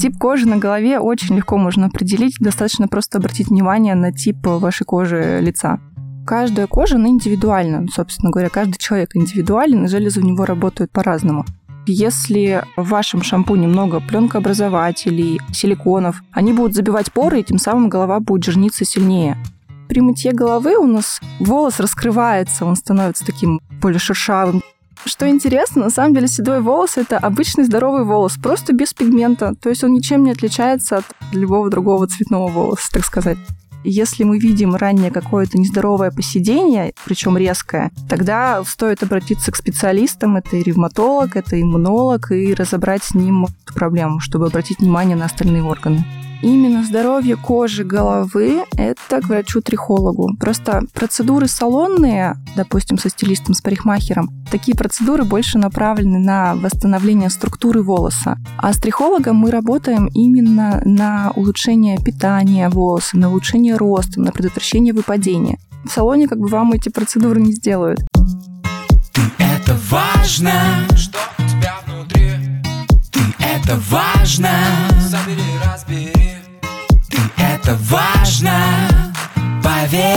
Тип кожи на голове очень легко можно определить, достаточно просто обратить внимание на тип вашей кожи лица. Каждая кожа, она индивидуальна. Собственно говоря, каждый человек индивидуален, и железы у него работают по-разному. Если в вашем шампуне много пленкообразователей, силиконов, они будут забивать поры, и тем самым голова будет жирниться сильнее. При мытье головы у нас волос раскрывается, он становится таким более шершавым. Что интересно, на самом деле седой волос – это обычный здоровый волос, просто без пигмента. То есть он ничем не отличается от любого другого цветного волоса, так сказать. Если мы видим ранее какое-то нездоровое посидение, причем резкое, тогда стоит обратиться к специалистам. Это и ревматолог, это иммунолог, и разобрать с ним эту проблему, чтобы обратить внимание на остальные органы. Именно здоровье кожи головы – это к врачу-трихологу. Просто процедуры салонные, допустим, со стилистом, с парикмахером, такие процедуры больше направлены на восстановление структуры волоса. А с трихологом мы работаем именно на улучшение питания волоса, на улучшение роста, на предотвращение выпадения. В салоне как бы вам эти процедуры не сделают. Ты это важно, что у тебя внутри. Ты это важно. Это важно, поверь.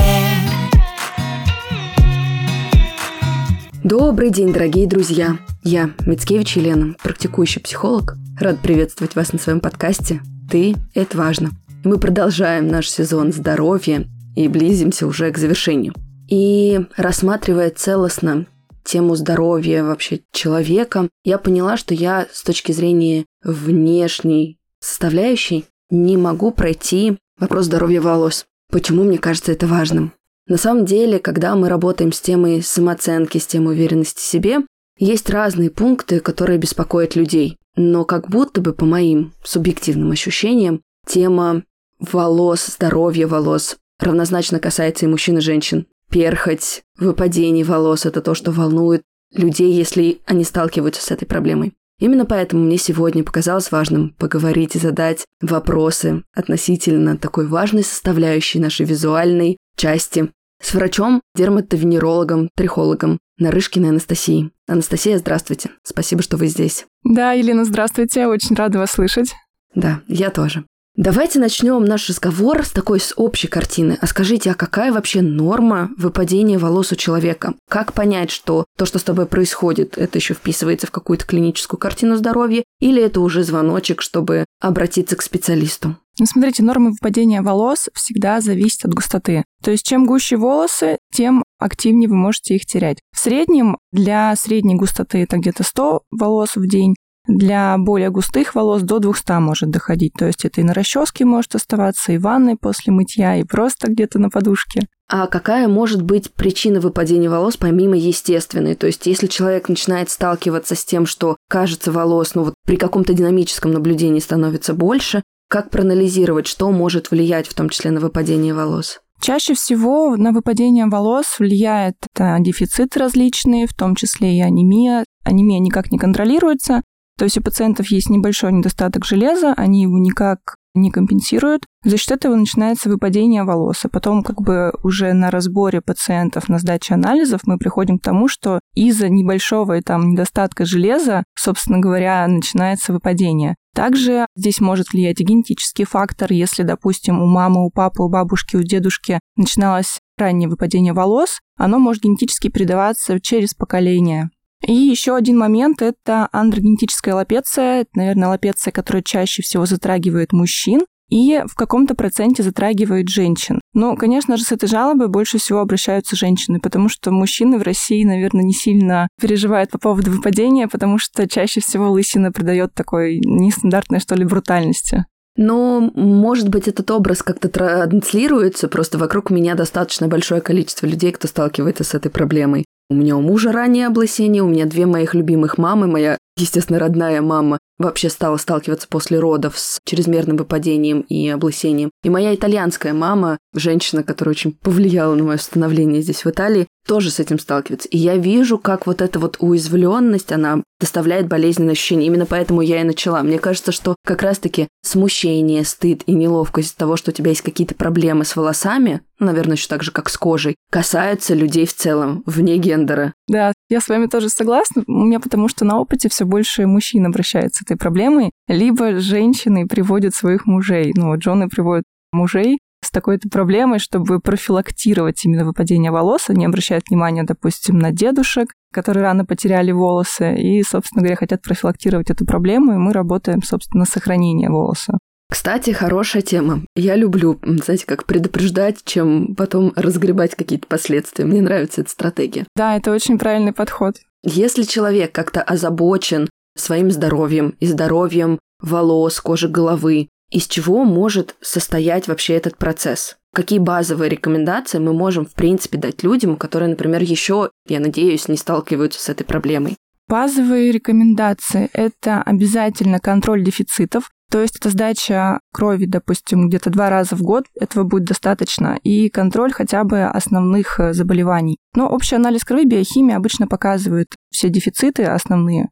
Добрый день, дорогие друзья! Я Мицкевич Елена, практикующий психолог. Рад приветствовать вас на своем подкасте «Ты – это важно». Мы продолжаем наш сезон здоровья и близимся уже к завершению. И рассматривая целостно тему здоровья вообще человека, я поняла, что я с точки зрения внешней составляющей не могу пройти Вопрос здоровья волос. Почему мне кажется это важным? На самом деле, когда мы работаем с темой самооценки, с темой уверенности в себе, есть разные пункты, которые беспокоят людей. Но как будто бы, по моим субъективным ощущениям, тема волос, здоровья волос равнозначно касается и мужчин, и женщин. Перхоть, выпадение волос – это то, что волнует людей, если они сталкиваются с этой проблемой. Именно поэтому мне сегодня показалось важным поговорить и задать вопросы относительно такой важной составляющей нашей визуальной части с врачом, дерматовенерологом, трихологом Нарышкиной Анастасией. Анастасия, здравствуйте. Спасибо, что вы здесь. Да, Елена, здравствуйте. Очень рада вас слышать. Да, я тоже. Давайте начнем наш разговор с такой с общей картины. А скажите, а какая вообще норма выпадения волос у человека? Как понять, что то, что с тобой происходит, это еще вписывается в какую-то клиническую картину здоровья, или это уже звоночек, чтобы обратиться к специалисту? Ну, смотрите, норма выпадения волос всегда зависит от густоты. То есть, чем гуще волосы, тем активнее вы можете их терять. В среднем для средней густоты это где-то 100 волос в день, для более густых волос до 200 может доходить. То есть это и на расческе может оставаться, и в ванной после мытья, и просто где-то на подушке. А какая может быть причина выпадения волос помимо естественной? То есть если человек начинает сталкиваться с тем, что кажется волос, ну вот при каком-то динамическом наблюдении становится больше, как проанализировать, что может влиять в том числе на выпадение волос? Чаще всего на выпадение волос влияет это дефициты различные, в том числе и анемия. Анемия никак не контролируется, то есть у пациентов есть небольшой недостаток железа, они его никак не компенсируют. За счет этого начинается выпадение волос. А потом как бы уже на разборе пациентов, на сдаче анализов мы приходим к тому, что из-за небольшого там недостатка железа, собственно говоря, начинается выпадение. Также здесь может влиять генетический фактор. Если, допустим, у мамы, у папы, у бабушки, у дедушки начиналось раннее выпадение волос, оно может генетически передаваться через поколение. И еще один момент – это андрогенетическая лапеция. Это, наверное, лапеция, которая чаще всего затрагивает мужчин и в каком-то проценте затрагивает женщин. Но, конечно же, с этой жалобой больше всего обращаются женщины, потому что мужчины в России, наверное, не сильно переживают по поводу выпадения, потому что чаще всего лысина придает такой нестандартной, что ли, брутальности. Но, может быть, этот образ как-то транслируется, просто вокруг меня достаточно большое количество людей, кто сталкивается с этой проблемой. У меня у мужа раннее облысение, у меня две моих любимых мамы, моя, естественно, родная мама вообще стала сталкиваться после родов с чрезмерным выпадением и облысением. И моя итальянская мама, женщина, которая очень повлияла на мое становление здесь, в Италии, тоже с этим сталкивается. И я вижу, как вот эта вот уязвленность, она доставляет болезненное ощущение. Именно поэтому я и начала. Мне кажется, что как раз-таки смущение, стыд и неловкость того, что у тебя есть какие-то проблемы с волосами, наверное, еще так же, как с кожей, касаются людей в целом, вне гендера. Да, я с вами тоже согласна. У меня потому что на опыте все все больше мужчин обращаются с этой проблемой, либо женщины приводят своих мужей. Ну, вот жены приводят мужей с такой-то проблемой, чтобы профилактировать именно выпадение волос. Они обращают внимание, допустим, на дедушек, которые рано потеряли волосы, и, собственно говоря, хотят профилактировать эту проблему, и мы работаем, собственно, на сохранение волоса. Кстати, хорошая тема. Я люблю, знаете, как предупреждать, чем потом разгребать какие-то последствия. Мне нравится эта стратегия. Да, это очень правильный подход. Если человек как-то озабочен своим здоровьем и здоровьем волос, кожи головы, из чего может состоять вообще этот процесс? Какие базовые рекомендации мы можем, в принципе, дать людям, которые, например, еще, я надеюсь, не сталкиваются с этой проблемой? Базовые рекомендации – это обязательно контроль дефицитов, то есть это сдача крови, допустим, где-то два раза в год, этого будет достаточно, и контроль хотя бы основных э, заболеваний. Но общий анализ крови, биохимия обычно показывает все дефициты основные.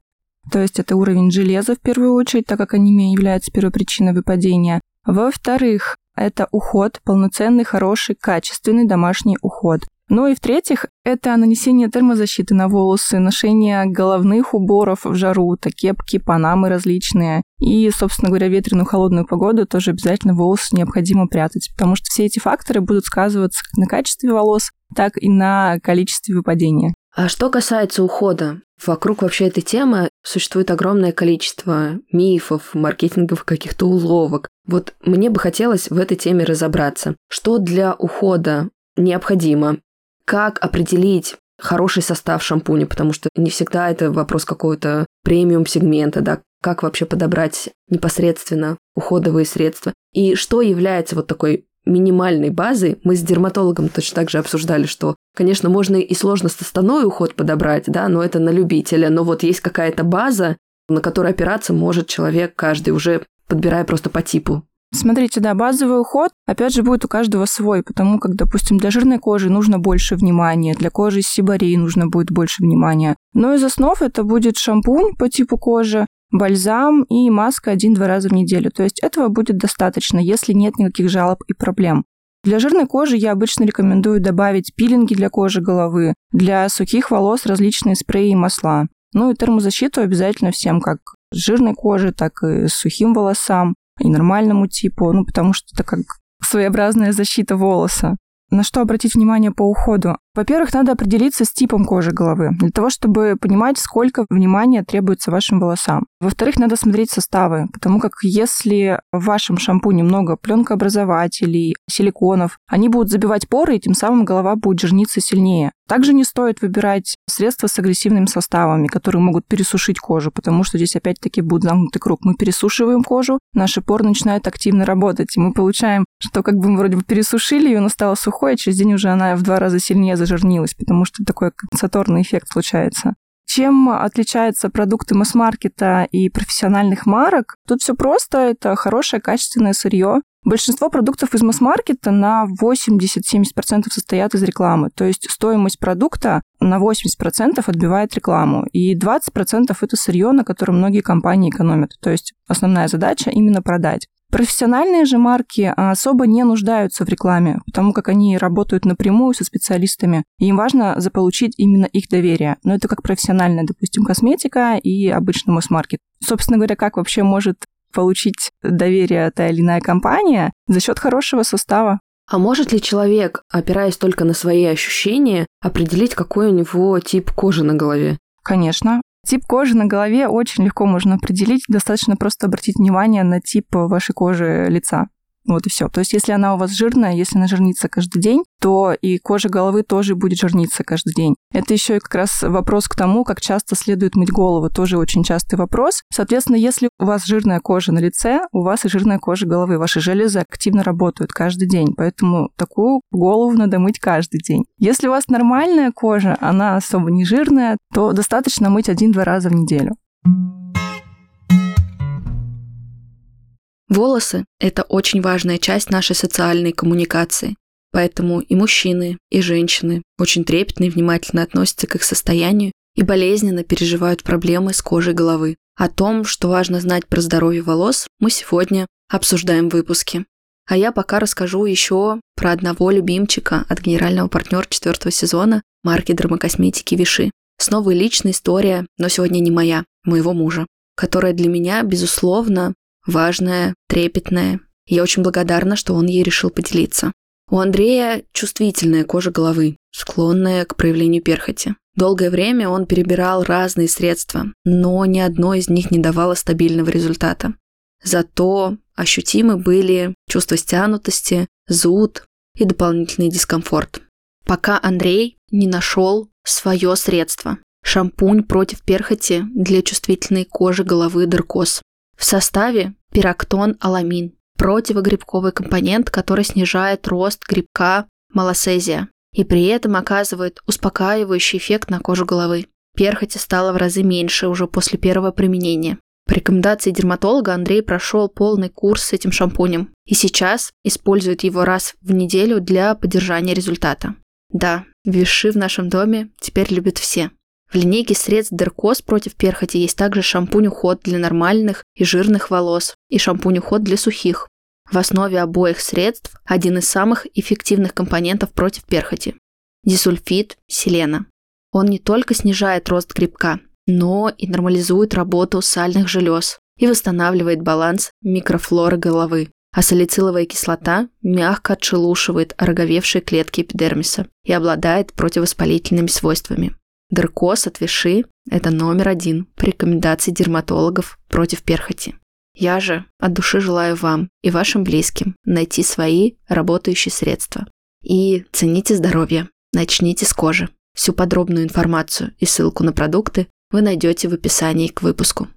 То есть это уровень железа в первую очередь, так как анемия является первой причиной выпадения. Во-вторых, это уход, полноценный, хороший, качественный домашний уход. Ну и в-третьих, это нанесение термозащиты на волосы, ношение головных уборов в жару, то кепки, панамы различные. И, собственно говоря, ветреную холодную погоду тоже обязательно волосы необходимо прятать, потому что все эти факторы будут сказываться как на качестве волос, так и на количестве выпадения. А что касается ухода, вокруг вообще этой темы существует огромное количество мифов, маркетинговых каких-то уловок. Вот мне бы хотелось в этой теме разобраться. Что для ухода необходимо? Как определить хороший состав шампуня, потому что не всегда это вопрос какого-то премиум-сегмента, да, как вообще подобрать непосредственно уходовые средства. И что является вот такой минимальной базой, мы с дерматологом точно так же обсуждали, что, конечно, можно и сложно составной уход подобрать, да, но это на любителя, но вот есть какая-то база, на которой опираться может человек каждый, уже подбирая просто по типу Смотрите, да, базовый уход, опять же, будет у каждого свой, потому как, допустим, для жирной кожи нужно больше внимания, для кожи с сибарей нужно будет больше внимания. Но из основ это будет шампунь по типу кожи, бальзам и маска один-два раза в неделю. То есть этого будет достаточно, если нет никаких жалоб и проблем. Для жирной кожи я обычно рекомендую добавить пилинги для кожи головы, для сухих волос различные спреи и масла. Ну и термозащиту обязательно всем, как с жирной кожи, так и с сухим волосам и нормальному типу, ну, потому что это как своеобразная защита волоса. На что обратить внимание по уходу? Во-первых, надо определиться с типом кожи головы, для того, чтобы понимать, сколько внимания требуется вашим волосам. Во-вторых, надо смотреть составы, потому как если в вашем шампуне много пленкообразователей, силиконов, они будут забивать поры, и тем самым голова будет жирниться сильнее. Также не стоит выбирать средства с агрессивными составами, которые могут пересушить кожу, потому что здесь опять-таки будет замкнутый круг. Мы пересушиваем кожу, наши поры начинают активно работать, и мы получаем, что как бы мы вроде бы пересушили ее, она стала сухой, а через день уже она в два раза сильнее зажирнилась, потому что такой компенсаторный эффект случается. Чем отличаются продукты масс-маркета и профессиональных марок? Тут все просто, это хорошее качественное сырье. Большинство продуктов из масс-маркета на 80-70% состоят из рекламы. То есть стоимость продукта на 80% отбивает рекламу. И 20% это сырье, на котором многие компании экономят. То есть основная задача именно продать. Профессиональные же марки а, особо не нуждаются в рекламе, потому как они работают напрямую со специалистами, и им важно заполучить именно их доверие. Но это как профессиональная, допустим, косметика и обычный масс-маркет. Собственно говоря, как вообще может получить доверие та или иная компания за счет хорошего состава. А может ли человек, опираясь только на свои ощущения, определить, какой у него тип кожи на голове? Конечно. Тип кожи на голове очень легко можно определить. Достаточно просто обратить внимание на тип вашей кожи лица. Вот и все. То есть, если она у вас жирная, если она жирнится каждый день, то и кожа головы тоже будет жирниться каждый день. Это еще и как раз вопрос к тому, как часто следует мыть голову. Тоже очень частый вопрос. Соответственно, если у вас жирная кожа на лице, у вас и жирная кожа головы. Ваши железы активно работают каждый день. Поэтому такую голову надо мыть каждый день. Если у вас нормальная кожа, она особо не жирная, то достаточно мыть один-два раза в неделю. Волосы – это очень важная часть нашей социальной коммуникации. Поэтому и мужчины, и женщины очень трепетно и внимательно относятся к их состоянию и болезненно переживают проблемы с кожей головы. О том, что важно знать про здоровье волос, мы сегодня обсуждаем в выпуске. А я пока расскажу еще про одного любимчика от генерального партнера четвертого сезона марки дермокосметики Виши. Снова личная история, но сегодня не моя. моего мужа, которая для меня, безусловно, важная, трепетная. Я очень благодарна, что он ей решил поделиться. У Андрея чувствительная кожа головы, склонная к проявлению перхоти. Долгое время он перебирал разные средства, но ни одно из них не давало стабильного результата. Зато ощутимы были чувство стянутости, зуд и дополнительный дискомфорт. Пока Андрей не нашел свое средство – шампунь против перхоти для чувствительной кожи головы Деркос. В составе пирактон аламин – противогрибковый компонент, который снижает рост грибка малосезия и при этом оказывает успокаивающий эффект на кожу головы. Перхоти стало в разы меньше уже после первого применения. По рекомендации дерматолога Андрей прошел полный курс с этим шампунем и сейчас использует его раз в неделю для поддержания результата. Да, виши в нашем доме теперь любят все. В линейке средств Деркос против перхоти есть также шампунь-уход для нормальных и жирных волос и шампунь-уход для сухих. В основе обоих средств один из самых эффективных компонентов против перхоти – дисульфид селена. Он не только снижает рост грибка, но и нормализует работу сальных желез и восстанавливает баланс микрофлоры головы. А салициловая кислота мягко отшелушивает ороговевшие клетки эпидермиса и обладает противовоспалительными свойствами. Деркоз от виши – это номер один по рекомендации дерматологов против перхоти. Я же от души желаю вам и вашим близким найти свои работающие средства. И цените здоровье, начните с кожи. Всю подробную информацию и ссылку на продукты вы найдете в описании к выпуску.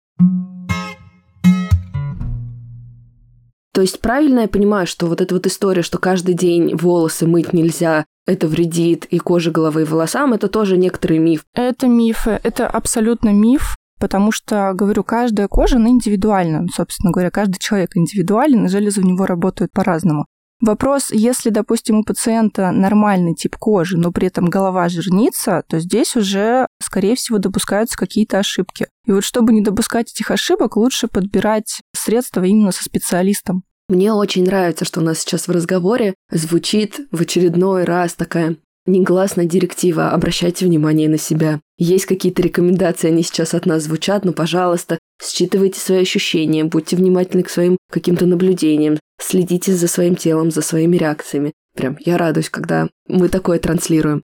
То есть правильно я понимаю, что вот эта вот история, что каждый день волосы мыть нельзя, это вредит и коже головы, и волосам, это тоже некоторый миф. Это мифы, это абсолютно миф, потому что, говорю, каждая кожа, она индивидуальна. Собственно говоря, каждый человек индивидуален, и железы в него работают по-разному. Вопрос, если, допустим, у пациента нормальный тип кожи, но при этом голова жирнится, то здесь уже, скорее всего, допускаются какие-то ошибки. И вот чтобы не допускать этих ошибок, лучше подбирать средства именно со специалистом. Мне очень нравится, что у нас сейчас в разговоре звучит в очередной раз такая негласная директива «обращайте внимание на себя». Есть какие-то рекомендации, они сейчас от нас звучат, но, пожалуйста, считывайте свои ощущения, будьте внимательны к своим каким-то наблюдениям, следите за своим телом, за своими реакциями. Прям я радуюсь, когда мы такое транслируем.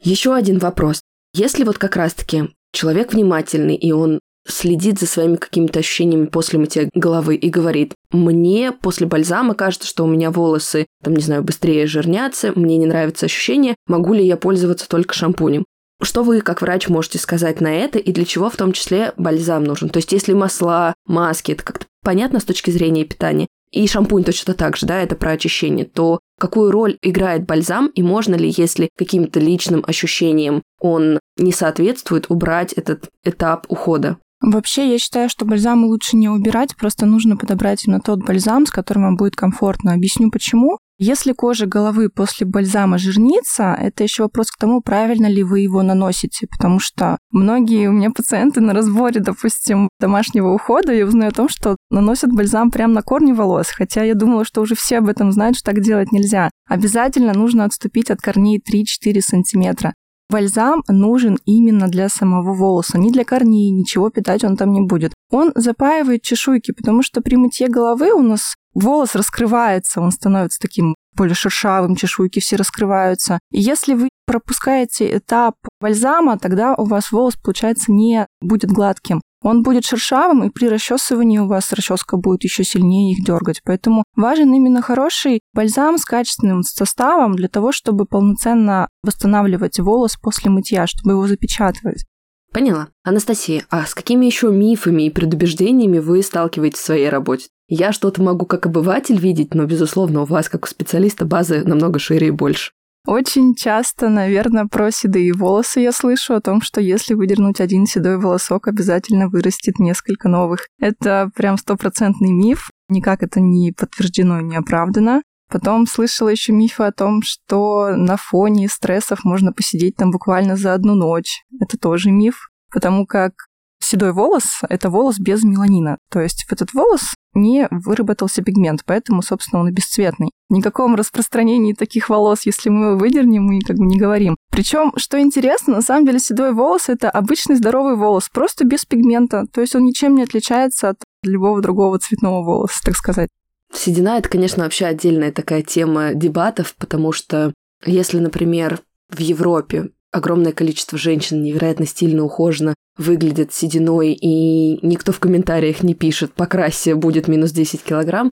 Еще один вопрос. Если вот как раз-таки человек внимательный, и он следит за своими какими-то ощущениями после мытья головы и говорит, мне после бальзама кажется, что у меня волосы, там, не знаю, быстрее жирнятся, мне не нравится ощущение, могу ли я пользоваться только шампунем? Что вы, как врач, можете сказать на это и для чего в том числе бальзам нужен? То есть, если масла, маски, это как-то понятно с точки зрения питания, и шампунь точно так же, да, это про очищение, то какую роль играет бальзам и можно ли, если каким-то личным ощущениям он не соответствует, убрать этот этап ухода? Вообще, я считаю, что бальзамы лучше не убирать, просто нужно подобрать именно тот бальзам, с которым вам будет комфортно. Объясню почему. Если кожа головы после бальзама жирнится, это еще вопрос к тому, правильно ли вы его наносите, потому что многие у меня пациенты на разборе, допустим, домашнего ухода, я узнаю о том, что наносят бальзам прямо на корни волос, хотя я думала, что уже все об этом знают, что так делать нельзя. Обязательно нужно отступить от корней 3-4 сантиметра. Бальзам нужен именно для самого волоса, не для корней, ничего питать он там не будет. Он запаивает чешуйки, потому что при мытье головы у нас волос раскрывается, он становится таким более шершавым, чешуйки все раскрываются. И если вы пропускаете этап бальзама, тогда у вас волос, получается, не будет гладким он будет шершавым, и при расчесывании у вас расческа будет еще сильнее их дергать. Поэтому важен именно хороший бальзам с качественным составом для того, чтобы полноценно восстанавливать волос после мытья, чтобы его запечатывать. Поняла. Анастасия, а с какими еще мифами и предубеждениями вы сталкиваетесь в своей работе? Я что-то могу как обыватель видеть, но, безусловно, у вас, как у специалиста, базы намного шире и больше. Очень часто, наверное, про седые волосы я слышу о том, что если выдернуть один седой волосок, обязательно вырастет несколько новых. Это прям стопроцентный миф, никак это не подтверждено и не оправдано. Потом слышала еще мифы о том, что на фоне стрессов можно посидеть там буквально за одну ночь. Это тоже миф, потому как седой волос – это волос без меланина. То есть в этот волос не выработался пигмент, поэтому, собственно, он и бесцветный. Никаком распространении таких волос, если мы его выдернем, мы как бы не говорим. Причем, что интересно, на самом деле седой волос – это обычный здоровый волос, просто без пигмента. То есть он ничем не отличается от любого другого цветного волоса, так сказать. Седина – это, конечно, вообще отдельная такая тема дебатов, потому что если, например, в Европе огромное количество женщин невероятно стильно, ухоженно выглядят сединой, и никто в комментариях не пишет «покрасься, будет минус 10 килограмм»,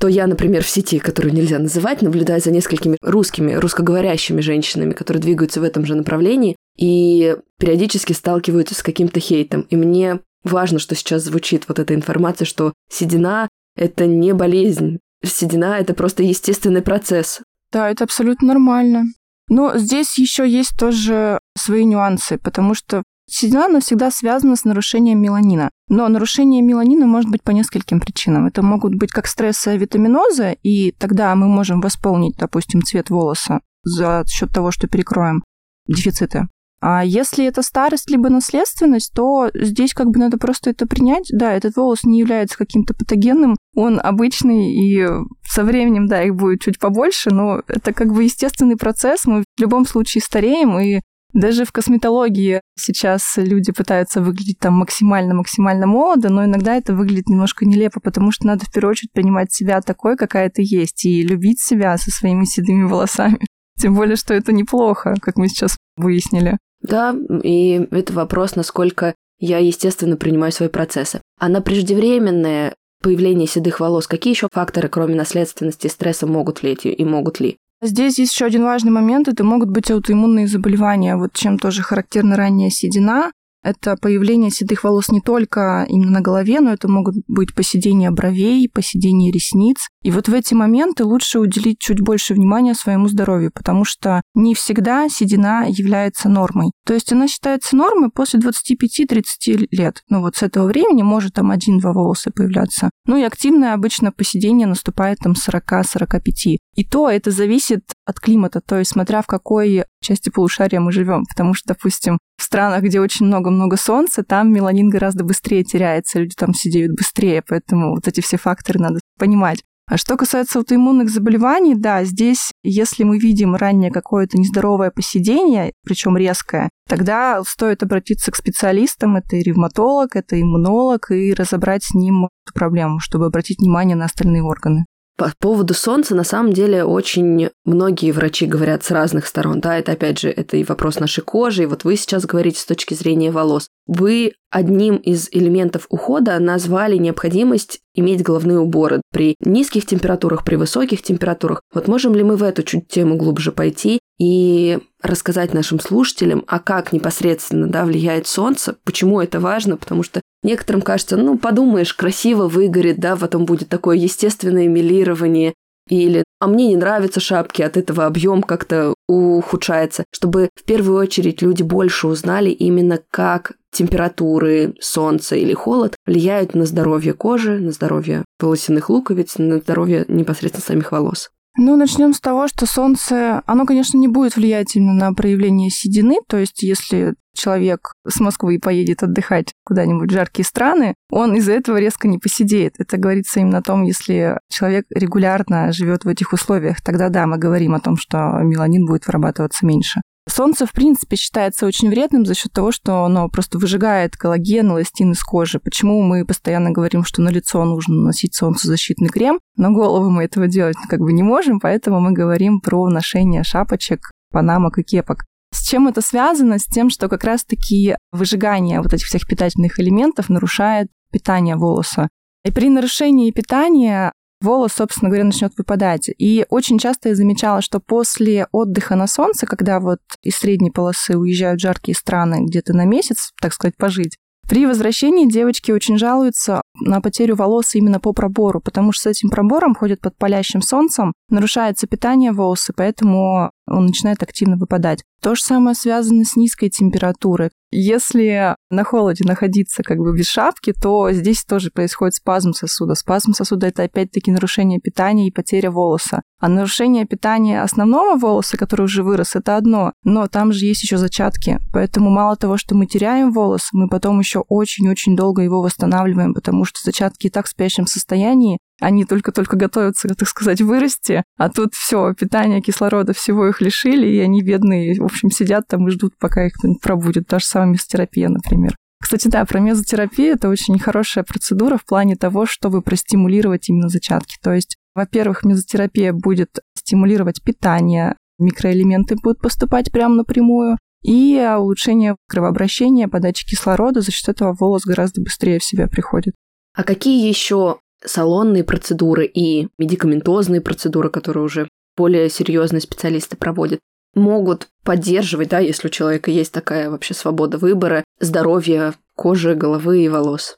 то я, например, в сети, которую нельзя называть, наблюдаю за несколькими русскими, русскоговорящими женщинами, которые двигаются в этом же направлении и периодически сталкиваются с каким-то хейтом. И мне важно, что сейчас звучит вот эта информация, что седина – это не болезнь. Седина – это просто естественный процесс. Да, это абсолютно нормально. Но здесь еще есть тоже свои нюансы, потому что седина навсегда связана с нарушением меланина. Но нарушение меланина может быть по нескольким причинам. Это могут быть как стрессы витаминоза, и тогда мы можем восполнить, допустим, цвет волоса за счет того, что перекроем дефициты. А если это старость либо наследственность, то здесь как бы надо просто это принять. Да, этот волос не является каким-то патогенным, он обычный, и со временем, да, их будет чуть побольше, но это как бы естественный процесс. Мы в любом случае стареем, и даже в косметологии сейчас люди пытаются выглядеть там максимально-максимально молодо, но иногда это выглядит немножко нелепо, потому что надо в первую очередь принимать себя такой, какая ты есть, и любить себя со своими седыми волосами. Тем более, что это неплохо, как мы сейчас выяснили. Да, и это вопрос, насколько я, естественно, принимаю свои процессы. А на преждевременное появление седых волос, какие еще факторы, кроме наследственности и стресса, могут ли эти и могут ли? Здесь есть еще один важный момент, это могут быть аутоиммунные заболевания, вот чем тоже характерна ранняя седина. Это появление седых волос не только именно на голове, но это могут быть поседения бровей, поседения ресниц. И вот в эти моменты лучше уделить чуть больше внимания своему здоровью, потому что не всегда седина является нормой. То есть она считается нормой после 25-30 лет. Ну вот с этого времени может там один-два волоса появляться. Ну и активное обычно поседение наступает там 40-45. И то это зависит от климата, то есть смотря в какой части полушария мы живем. Потому что, допустим, в странах, где очень много-много солнца, там меланин гораздо быстрее теряется, люди там сидеют быстрее, поэтому вот эти все факторы надо понимать. А что касается аутоиммунных заболеваний, да, здесь, если мы видим ранее какое-то нездоровое посидение, причем резкое, тогда стоит обратиться к специалистам, это и ревматолог, это иммунолог, и разобрать с ним эту проблему, чтобы обратить внимание на остальные органы. По поводу солнца, на самом деле, очень многие врачи говорят с разных сторон. Да, это, опять же, это и вопрос нашей кожи, и вот вы сейчас говорите с точки зрения волос. Вы одним из элементов ухода назвали необходимость иметь головные уборы при низких температурах, при высоких температурах. Вот можем ли мы в эту чуть тему глубже пойти и рассказать нашим слушателям, а как непосредственно да, влияет солнце, почему это важно, потому что некоторым кажется, ну, подумаешь, красиво выгорит, да, потом будет такое естественное милирование, или «а мне не нравятся шапки, от этого объем как-то ухудшается», чтобы в первую очередь люди больше узнали именно как температуры, солнце или холод влияют на здоровье кожи, на здоровье волосяных луковиц, на здоровье непосредственно самих волос. Ну, начнем с того, что солнце, оно, конечно, не будет влиять именно на проявление седины. То есть, если человек с Москвы поедет отдыхать куда-нибудь в жаркие страны, он из-за этого резко не посидеет. Это говорится именно о том, если человек регулярно живет в этих условиях, тогда да, мы говорим о том, что меланин будет вырабатываться меньше. Солнце, в принципе, считается очень вредным за счет того, что оно просто выжигает коллаген, эластин из кожи. Почему мы постоянно говорим, что на лицо нужно носить солнцезащитный крем, на голову мы этого делать как бы не можем, поэтому мы говорим про ношение шапочек, панамок и кепок. С чем это связано? С тем, что как раз-таки выжигание вот этих всех питательных элементов нарушает питание волоса. И при нарушении питания волос, собственно говоря, начнет выпадать. И очень часто я замечала, что после отдыха на солнце, когда вот из средней полосы уезжают в жаркие страны где-то на месяц, так сказать, пожить, при возвращении девочки очень жалуются на потерю волос именно по пробору, потому что с этим пробором ходят под палящим солнцем, нарушается питание волос, и поэтому он начинает активно выпадать. То же самое связано с низкой температурой. Если на холоде находиться как бы без шапки, то здесь тоже происходит спазм сосуда. Спазм сосуда – это опять-таки нарушение питания и потеря волоса. А нарушение питания основного волоса, который уже вырос, это одно, но там же есть еще зачатки. Поэтому мало того, что мы теряем волос, мы потом еще очень-очень долго его восстанавливаем, потому что зачатки и так в спящем состоянии, они только-только готовятся, так сказать, вырасти, а тут все, питание, кислорода, всего их лишили, и они бедные, в общем, сидят там и ждут, пока их кто-нибудь пробудет. Та же самая мезотерапия, например. Кстати, да, про мезотерапию это очень хорошая процедура в плане того, чтобы простимулировать именно зачатки. То есть, во-первых, мезотерапия будет стимулировать питание, микроэлементы будут поступать прямо напрямую, и улучшение кровообращения, подачи кислорода, за счет этого волос гораздо быстрее в себя приходит. А какие еще салонные процедуры и медикаментозные процедуры, которые уже более серьезные специалисты проводят, могут поддерживать, да, если у человека есть такая вообще свобода выбора, здоровье кожи, головы и волос?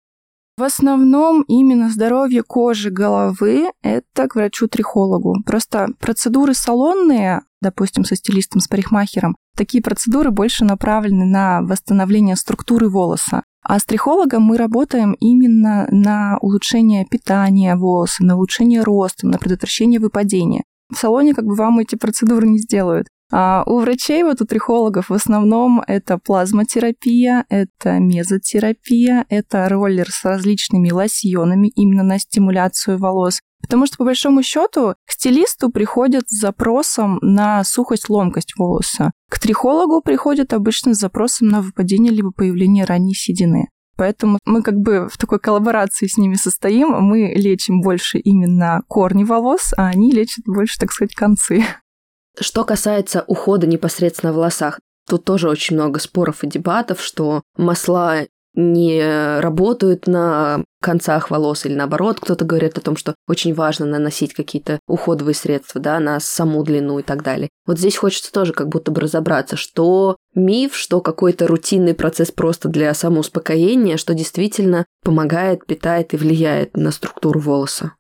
В основном именно здоровье кожи, головы – это к врачу-трихологу. Просто процедуры салонные, допустим, со стилистом, с парикмахером, такие процедуры больше направлены на восстановление структуры волоса. А с трихологом мы работаем именно на улучшение питания волоса, на улучшение роста, на предотвращение выпадения. В салоне как бы вам эти процедуры не сделают. А у врачей, вот у трихологов, в основном это плазмотерапия, это мезотерапия, это роллер с различными лосьонами именно на стимуляцию волос. Потому что, по большому счету, к стилисту приходят с запросом на сухость, ломкость волоса. К трихологу приходят обычно с запросом на выпадение либо появление ранней седины. Поэтому мы как бы в такой коллаборации с ними состоим. Мы лечим больше именно корни волос, а они лечат больше, так сказать, концы. Что касается ухода непосредственно в волосах, тут тоже очень много споров и дебатов, что масла не работают на концах волос или наоборот. Кто-то говорит о том, что очень важно наносить какие-то уходовые средства, да, на саму длину и так далее. Вот здесь хочется тоже как будто бы разобраться, что миф, что какой-то рутинный процесс просто для самоуспокоения, что действительно помогает, питает и влияет на структуру волоса.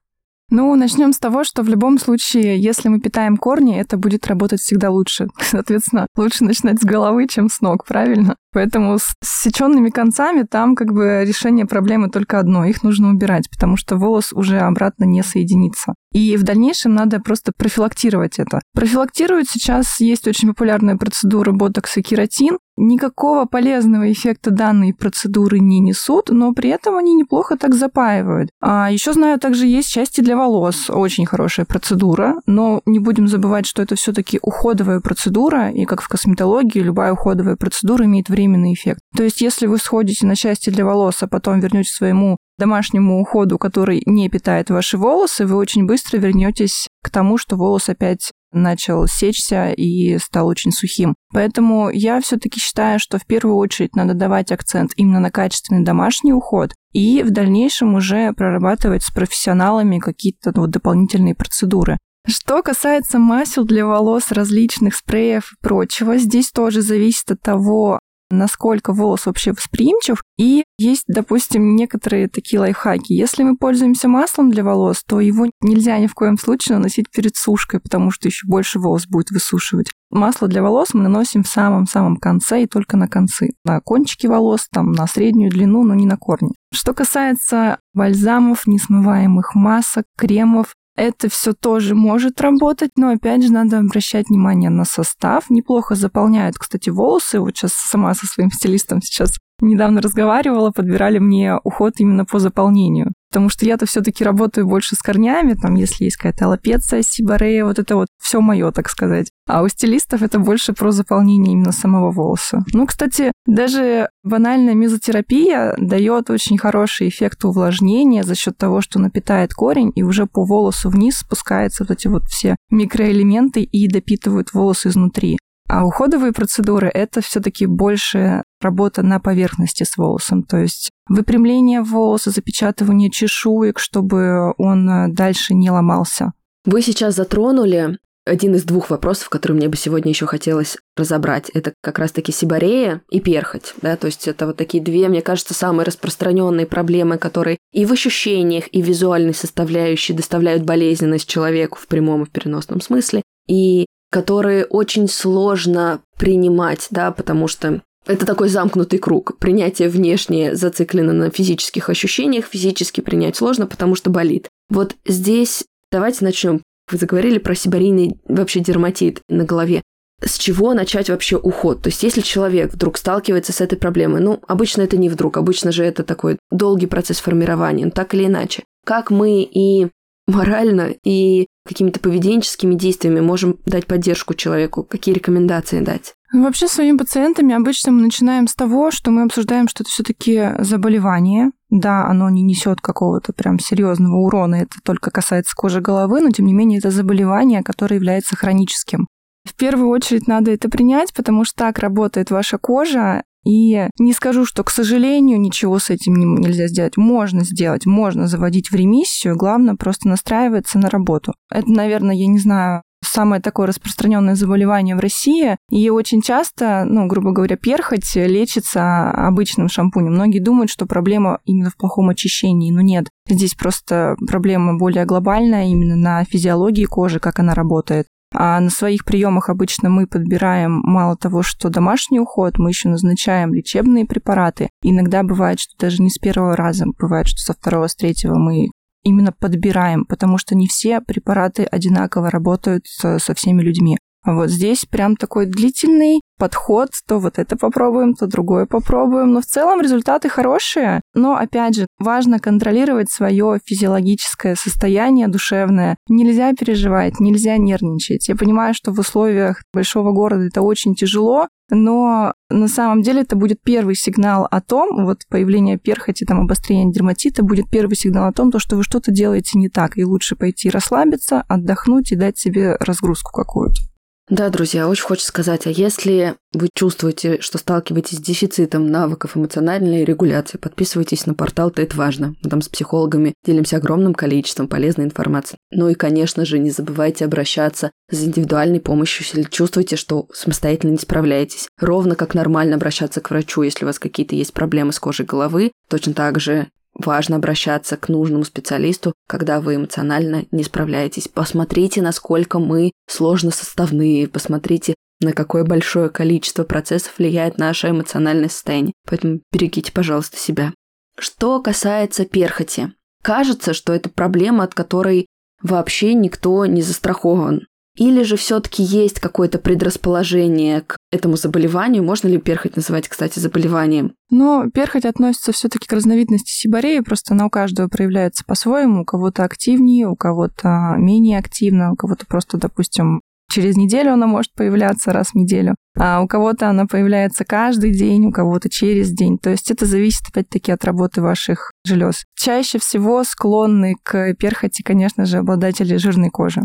Ну, начнем с того, что в любом случае, если мы питаем корни, это будет работать всегда лучше. Соответственно, лучше начинать с головы, чем с ног, правильно? Поэтому с сеченными концами там как бы решение проблемы только одно. Их нужно убирать, потому что волос уже обратно не соединится. И в дальнейшем надо просто профилактировать это. Профилактировать сейчас есть очень популярная процедура ботокс и кератин. Никакого полезного эффекта данные процедуры не несут, но при этом они неплохо так запаивают. А еще знаю, также есть части для волос. Очень хорошая процедура, но не будем забывать, что это все-таки уходовая процедура, и как в косметологии, любая уходовая процедура имеет временный эффект. То есть, если вы сходите на части для волос, а потом вернете своему домашнему уходу, который не питает ваши волосы, вы очень быстро вернетесь к тому, что волос опять начал сечься и стал очень сухим. Поэтому я все-таки считаю, что в первую очередь надо давать акцент именно на качественный домашний уход и в дальнейшем уже прорабатывать с профессионалами какие-то ну, дополнительные процедуры. Что касается масел для волос, различных спреев и прочего, здесь тоже зависит от того, насколько волос вообще восприимчив. И есть, допустим, некоторые такие лайфхаки. Если мы пользуемся маслом для волос, то его нельзя ни в коем случае наносить перед сушкой, потому что еще больше волос будет высушивать. Масло для волос мы наносим в самом-самом конце и только на концы. На кончики волос, там, на среднюю длину, но не на корни. Что касается бальзамов, несмываемых масок, кремов, это все тоже может работать, но опять же надо обращать внимание на состав. Неплохо заполняют, кстати, волосы. Вот сейчас сама со своим стилистом сейчас недавно разговаривала, подбирали мне уход именно по заполнению. Потому что я-то все-таки работаю больше с корнями, там, если есть какая-то аллопеция, сибарея, вот это вот все мое, так сказать. А у стилистов это больше про заполнение именно самого волоса. Ну, кстати, даже банальная мезотерапия дает очень хороший эффект увлажнения за счет того, что напитает корень, и уже по волосу вниз спускаются вот эти вот все микроэлементы и допитывают волосы изнутри. А уходовые процедуры – это все-таки больше работа на поверхности с волосом, то есть выпрямление волоса, запечатывание чешуек, чтобы он э, дальше не ломался. Вы сейчас затронули один из двух вопросов, которые мне бы сегодня еще хотелось разобрать. Это как раз-таки сибарея и перхоть. Да? То есть это вот такие две, мне кажется, самые распространенные проблемы, которые и в ощущениях, и в визуальной составляющей доставляют болезненность человеку в прямом и в переносном смысле. И которые очень сложно принимать, да, потому что это такой замкнутый круг. Принятие внешнее зациклено на физических ощущениях, физически принять сложно, потому что болит. Вот здесь давайте начнем. Вы заговорили про сибарийный вообще дерматит на голове. С чего начать вообще уход? То есть, если человек вдруг сталкивается с этой проблемой, ну, обычно это не вдруг, обычно же это такой долгий процесс формирования, но так или иначе. Как мы и морально, и какими-то поведенческими действиями можем дать поддержку человеку? Какие рекомендации дать? Вообще своими пациентами обычно мы начинаем с того, что мы обсуждаем, что это все-таки заболевание. Да, оно не несет какого-то прям серьезного урона, это только касается кожи головы, но тем не менее это заболевание, которое является хроническим. В первую очередь надо это принять, потому что так работает ваша кожа, и не скажу, что, к сожалению, ничего с этим нельзя сделать. Можно сделать, можно заводить в ремиссию, главное просто настраиваться на работу. Это, наверное, я не знаю, самое такое распространенное заболевание в России. И очень часто, ну, грубо говоря, перхоть лечится обычным шампунем. Многие думают, что проблема именно в плохом очищении, но нет. Здесь просто проблема более глобальная именно на физиологии кожи, как она работает. А на своих приемах обычно мы подбираем мало того, что домашний уход, мы еще назначаем лечебные препараты. Иногда бывает, что даже не с первого раза, бывает, что со второго, с третьего мы именно подбираем, потому что не все препараты одинаково работают со, всеми людьми. Вот здесь прям такой длительный подход, то вот это попробуем, то другое попробуем. Но в целом результаты хорошие. Но, опять же, важно контролировать свое физиологическое состояние душевное. Нельзя переживать, нельзя нервничать. Я понимаю, что в условиях большого города это очень тяжело, но на самом деле это будет первый сигнал о том, вот появление перхоти, там обострение дерматита будет первый сигнал о том, то, что вы что-то делаете не так, и лучше пойти расслабиться, отдохнуть и дать себе разгрузку какую-то. Да, друзья, очень хочется сказать, а если вы чувствуете, что сталкиваетесь с дефицитом навыков эмоциональной регуляции, подписывайтесь на портал «Это важно». Мы там с психологами делимся огромным количеством полезной информации. Ну и, конечно же, не забывайте обращаться за индивидуальной помощью, если чувствуете, что самостоятельно не справляетесь. Ровно как нормально обращаться к врачу, если у вас какие-то есть проблемы с кожей головы. Точно так же Важно обращаться к нужному специалисту, когда вы эмоционально не справляетесь. Посмотрите, насколько мы сложно составные, посмотрите, на какое большое количество процессов влияет наше эмоциональное состояние. Поэтому берегите, пожалуйста, себя. Что касается перхоти. Кажется, что это проблема, от которой вообще никто не застрахован. Или же все-таки есть какое-то предрасположение к этому заболеванию? Можно ли перхоть называть, кстати, заболеванием? Но перхоть относится все-таки к разновидности сибареи, просто она у каждого проявляется по-своему. У кого-то активнее, у кого-то менее активно, у кого-то просто, допустим, через неделю она может появляться раз в неделю, а у кого-то она появляется каждый день, у кого-то через день. То есть это зависит опять-таки от работы ваших желез. Чаще всего склонны к перхоти, конечно же, обладатели жирной кожи.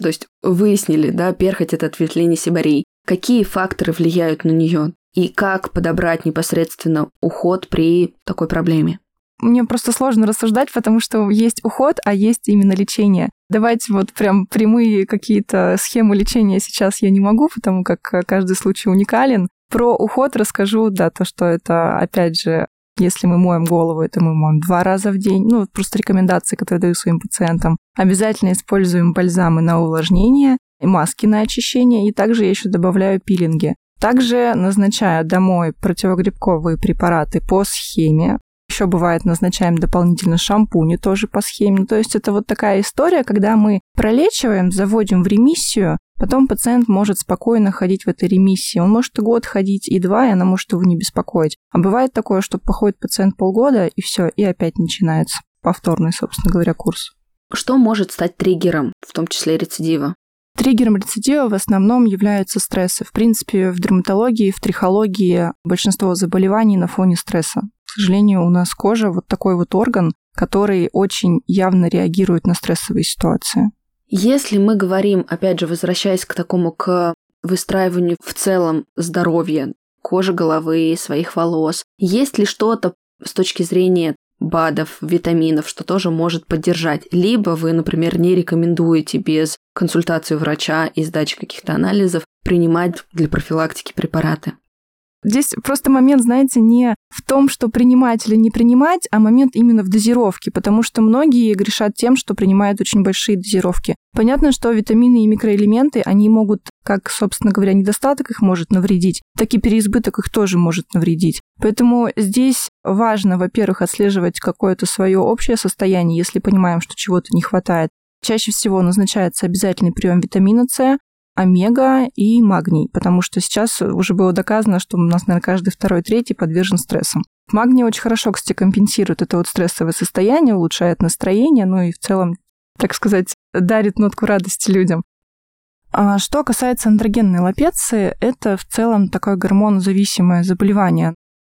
То есть выяснили, да, перхоть – это ответвление сибарей. Какие факторы влияют на нее? И как подобрать непосредственно уход при такой проблеме? Мне просто сложно рассуждать, потому что есть уход, а есть именно лечение. Давайте вот прям прямые какие-то схемы лечения сейчас я не могу, потому как каждый случай уникален. Про уход расскажу, да, то, что это, опять же, если мы моем голову, это мы моем два раза в день. Ну, просто рекомендации, которые даю своим пациентам. Обязательно используем бальзамы на увлажнение, маски на очищение, и также я еще добавляю пилинги. Также назначаю домой противогрибковые препараты по схеме. Еще бывает, назначаем дополнительно шампуни тоже по схеме. То есть это вот такая история, когда мы пролечиваем, заводим в ремиссию, Потом пациент может спокойно ходить в этой ремиссии. Он может и год ходить, и два, и она может его не беспокоить. А бывает такое, что походит пациент полгода, и все, и опять начинается повторный, собственно говоря, курс. Что может стать триггером, в том числе рецидива? Триггером рецидива в основном являются стрессы. В принципе, в дерматологии, в трихологии большинство заболеваний на фоне стресса. К сожалению, у нас кожа вот такой вот орган, который очень явно реагирует на стрессовые ситуации. Если мы говорим, опять же, возвращаясь к такому, к выстраиванию в целом здоровья, кожи головы, своих волос, есть ли что-то с точки зрения БАДов, витаминов, что тоже может поддержать. Либо вы, например, не рекомендуете без консультации врача и сдачи каких-то анализов принимать для профилактики препараты. Здесь просто момент, знаете, не в том, что принимать или не принимать, а момент именно в дозировке, потому что многие грешат тем, что принимают очень большие дозировки. Понятно, что витамины и микроэлементы, они могут как, собственно говоря, недостаток их может навредить, так и переизбыток их тоже может навредить. Поэтому здесь важно, во-первых, отслеживать какое-то свое общее состояние, если понимаем, что чего-то не хватает. Чаще всего назначается обязательный прием витамина С, омега и магний, потому что сейчас уже было доказано, что у нас, наверное, каждый второй, третий подвержен стрессам. Магний очень хорошо, кстати, компенсирует это вот стрессовое состояние, улучшает настроение, ну и в целом, так сказать, дарит нотку радости людям. А что касается андрогенной лапеции, это в целом такое гормонозависимое заболевание.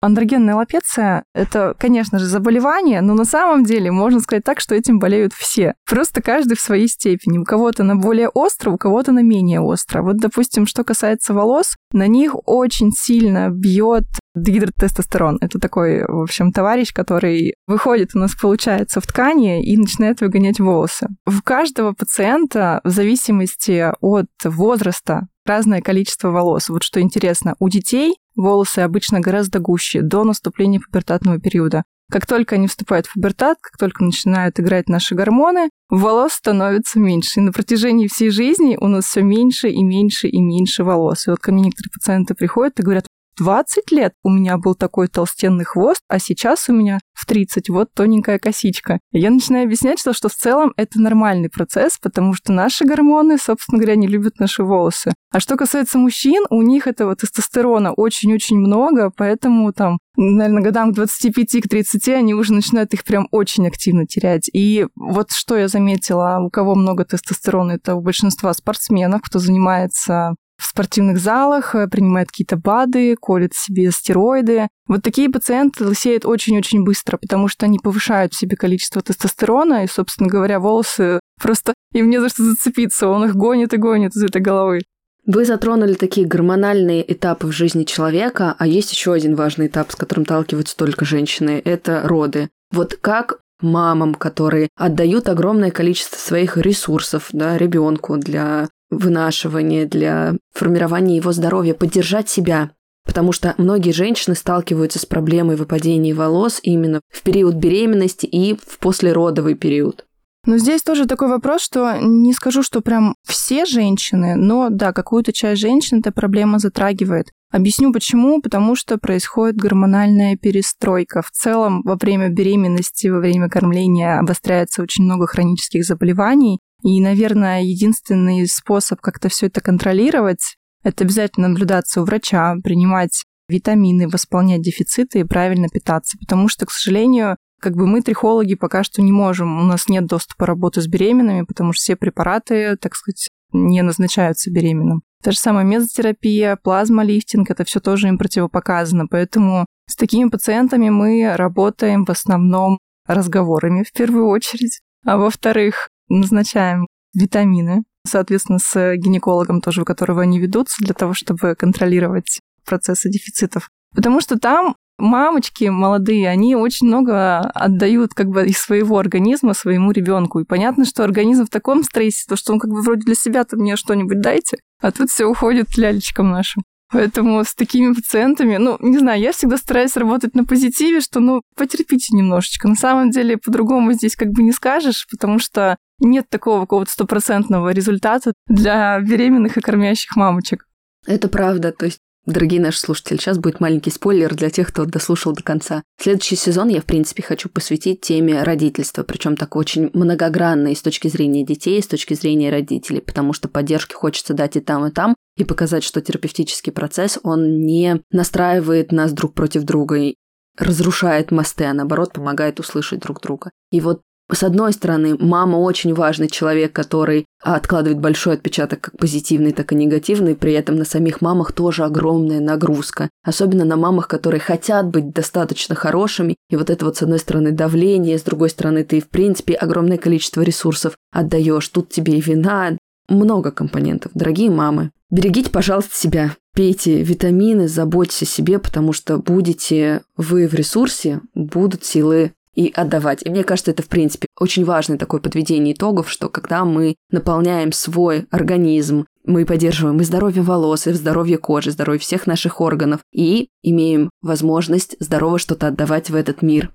Андрогенная лапеция – это, конечно же, заболевание, но на самом деле можно сказать так, что этим болеют все. Просто каждый в своей степени. У кого-то на более остро, у кого-то на менее остро. Вот, допустим, что касается волос, на них очень сильно бьет дегидротестостерон. Это такой, в общем, товарищ, который выходит у нас, получается, в ткани и начинает выгонять волосы. У каждого пациента, в зависимости от возраста, разное количество волос. Вот что интересно, у детей волосы обычно гораздо гуще до наступления пубертатного периода. Как только они вступают в пубертат, как только начинают играть наши гормоны, волос становится меньше. И на протяжении всей жизни у нас все меньше и меньше и меньше волос. И вот ко мне некоторые пациенты приходят и говорят, 20 лет у меня был такой толстенный хвост, а сейчас у меня в 30 вот тоненькая косичка. Я начинаю объяснять, что, что в целом это нормальный процесс, потому что наши гормоны, собственно говоря, не любят наши волосы. А что касается мужчин, у них этого тестостерона очень-очень много, поэтому там, наверное, годам к 25 к 30 они уже начинают их прям очень активно терять. И вот что я заметила, у кого много тестостерона, это у большинства спортсменов, кто занимается в спортивных залах, э, принимает какие-то БАДы, колет себе стероиды. Вот такие пациенты лысеют очень-очень быстро, потому что они повышают в себе количество тестостерона, и, собственно говоря, волосы просто им не за что зацепиться, он их гонит и гонит из этой головы. Вы затронули такие гормональные этапы в жизни человека, а есть еще один важный этап, с которым сталкиваются только женщины – это роды. Вот как мамам, которые отдают огромное количество своих ресурсов да, ребенку для вынашивания, для формирования его здоровья, поддержать себя. Потому что многие женщины сталкиваются с проблемой выпадения волос именно в период беременности и в послеродовый период. Но здесь тоже такой вопрос, что не скажу, что прям все женщины, но да, какую-то часть женщин эта проблема затрагивает. Объясню почему. Потому что происходит гормональная перестройка. В целом, во время беременности, во время кормления обостряется очень много хронических заболеваний. И, наверное, единственный способ как-то все это контролировать, это обязательно наблюдаться у врача, принимать витамины, восполнять дефициты и правильно питаться. Потому что, к сожалению, как бы мы, трихологи, пока что не можем, у нас нет доступа работы с беременными, потому что все препараты, так сказать, не назначаются беременным. Та же самая мезотерапия, плазмолифтинг, это все тоже им противопоказано. Поэтому с такими пациентами мы работаем в основном разговорами в первую очередь. А во-вторых, назначаем витамины, соответственно, с гинекологом тоже, у которого они ведутся, для того, чтобы контролировать процессы дефицитов. Потому что там мамочки молодые, они очень много отдают как бы из своего организма своему ребенку. И понятно, что организм в таком стрессе, то что он как бы вроде для себя-то мне что-нибудь дайте, а тут все уходит лялечкам нашим. Поэтому с такими пациентами, ну, не знаю, я всегда стараюсь работать на позитиве, что, ну, потерпите немножечко. На самом деле, по-другому здесь как бы не скажешь, потому что нет такого какого-то стопроцентного результата для беременных и кормящих мамочек. Это правда. То есть Дорогие наши слушатели, сейчас будет маленький спойлер для тех, кто дослушал до конца. Следующий сезон я, в принципе, хочу посвятить теме родительства, причем так очень многогранной с точки зрения детей, с точки зрения родителей, потому что поддержки хочется дать и там, и там, и показать, что терапевтический процесс, он не настраивает нас друг против друга разрушает мосты, а наоборот помогает услышать друг друга. И вот с одной стороны, мама очень важный человек, который откладывает большой отпечаток как позитивный, так и негативный, при этом на самих мамах тоже огромная нагрузка. Особенно на мамах, которые хотят быть достаточно хорошими, и вот это вот с одной стороны давление, с другой стороны ты в принципе огромное количество ресурсов отдаешь, тут тебе и вина, много компонентов. Дорогие мамы, берегите, пожалуйста, себя. Пейте витамины, заботьтесь о себе, потому что будете вы в ресурсе, будут силы и отдавать. И мне кажется, это, в принципе, очень важное такое подведение итогов, что когда мы наполняем свой организм, мы поддерживаем и здоровье волос, и здоровье кожи, здоровье всех наших органов, и имеем возможность здорово что-то отдавать в этот мир.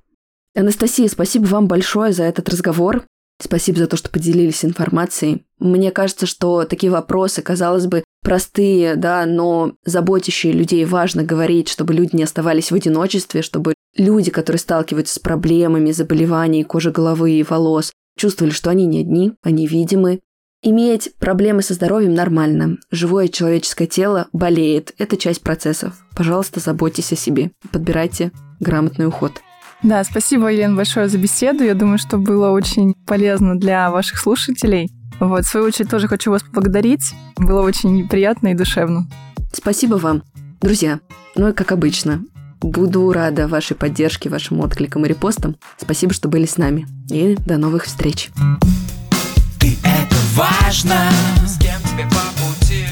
Анастасия, спасибо вам большое за этот разговор. Спасибо за то, что поделились информацией. Мне кажется, что такие вопросы, казалось бы, простые, да, но заботящие людей важно говорить, чтобы люди не оставались в одиночестве, чтобы люди, которые сталкиваются с проблемами заболеваний кожи головы и волос, чувствовали, что они не одни, они видимы. Иметь проблемы со здоровьем нормально. Живое человеческое тело болеет. Это часть процессов. Пожалуйста, заботьтесь о себе. Подбирайте грамотный уход. Да, спасибо, Елена, большое за беседу. Я думаю, что было очень полезно для ваших слушателей. Вот, в свою очередь, тоже хочу вас поблагодарить. Было очень приятно и душевно. Спасибо вам. Друзья, ну и как обычно, буду рада вашей поддержке, вашим откликам и репостам. Спасибо, что были с нами. И до новых встреч. Ты это важно, с кем тебе по пути.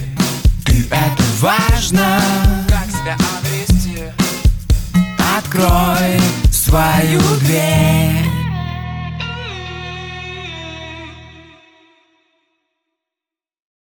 Ты это важно, как себя обрести. Открой свою дверь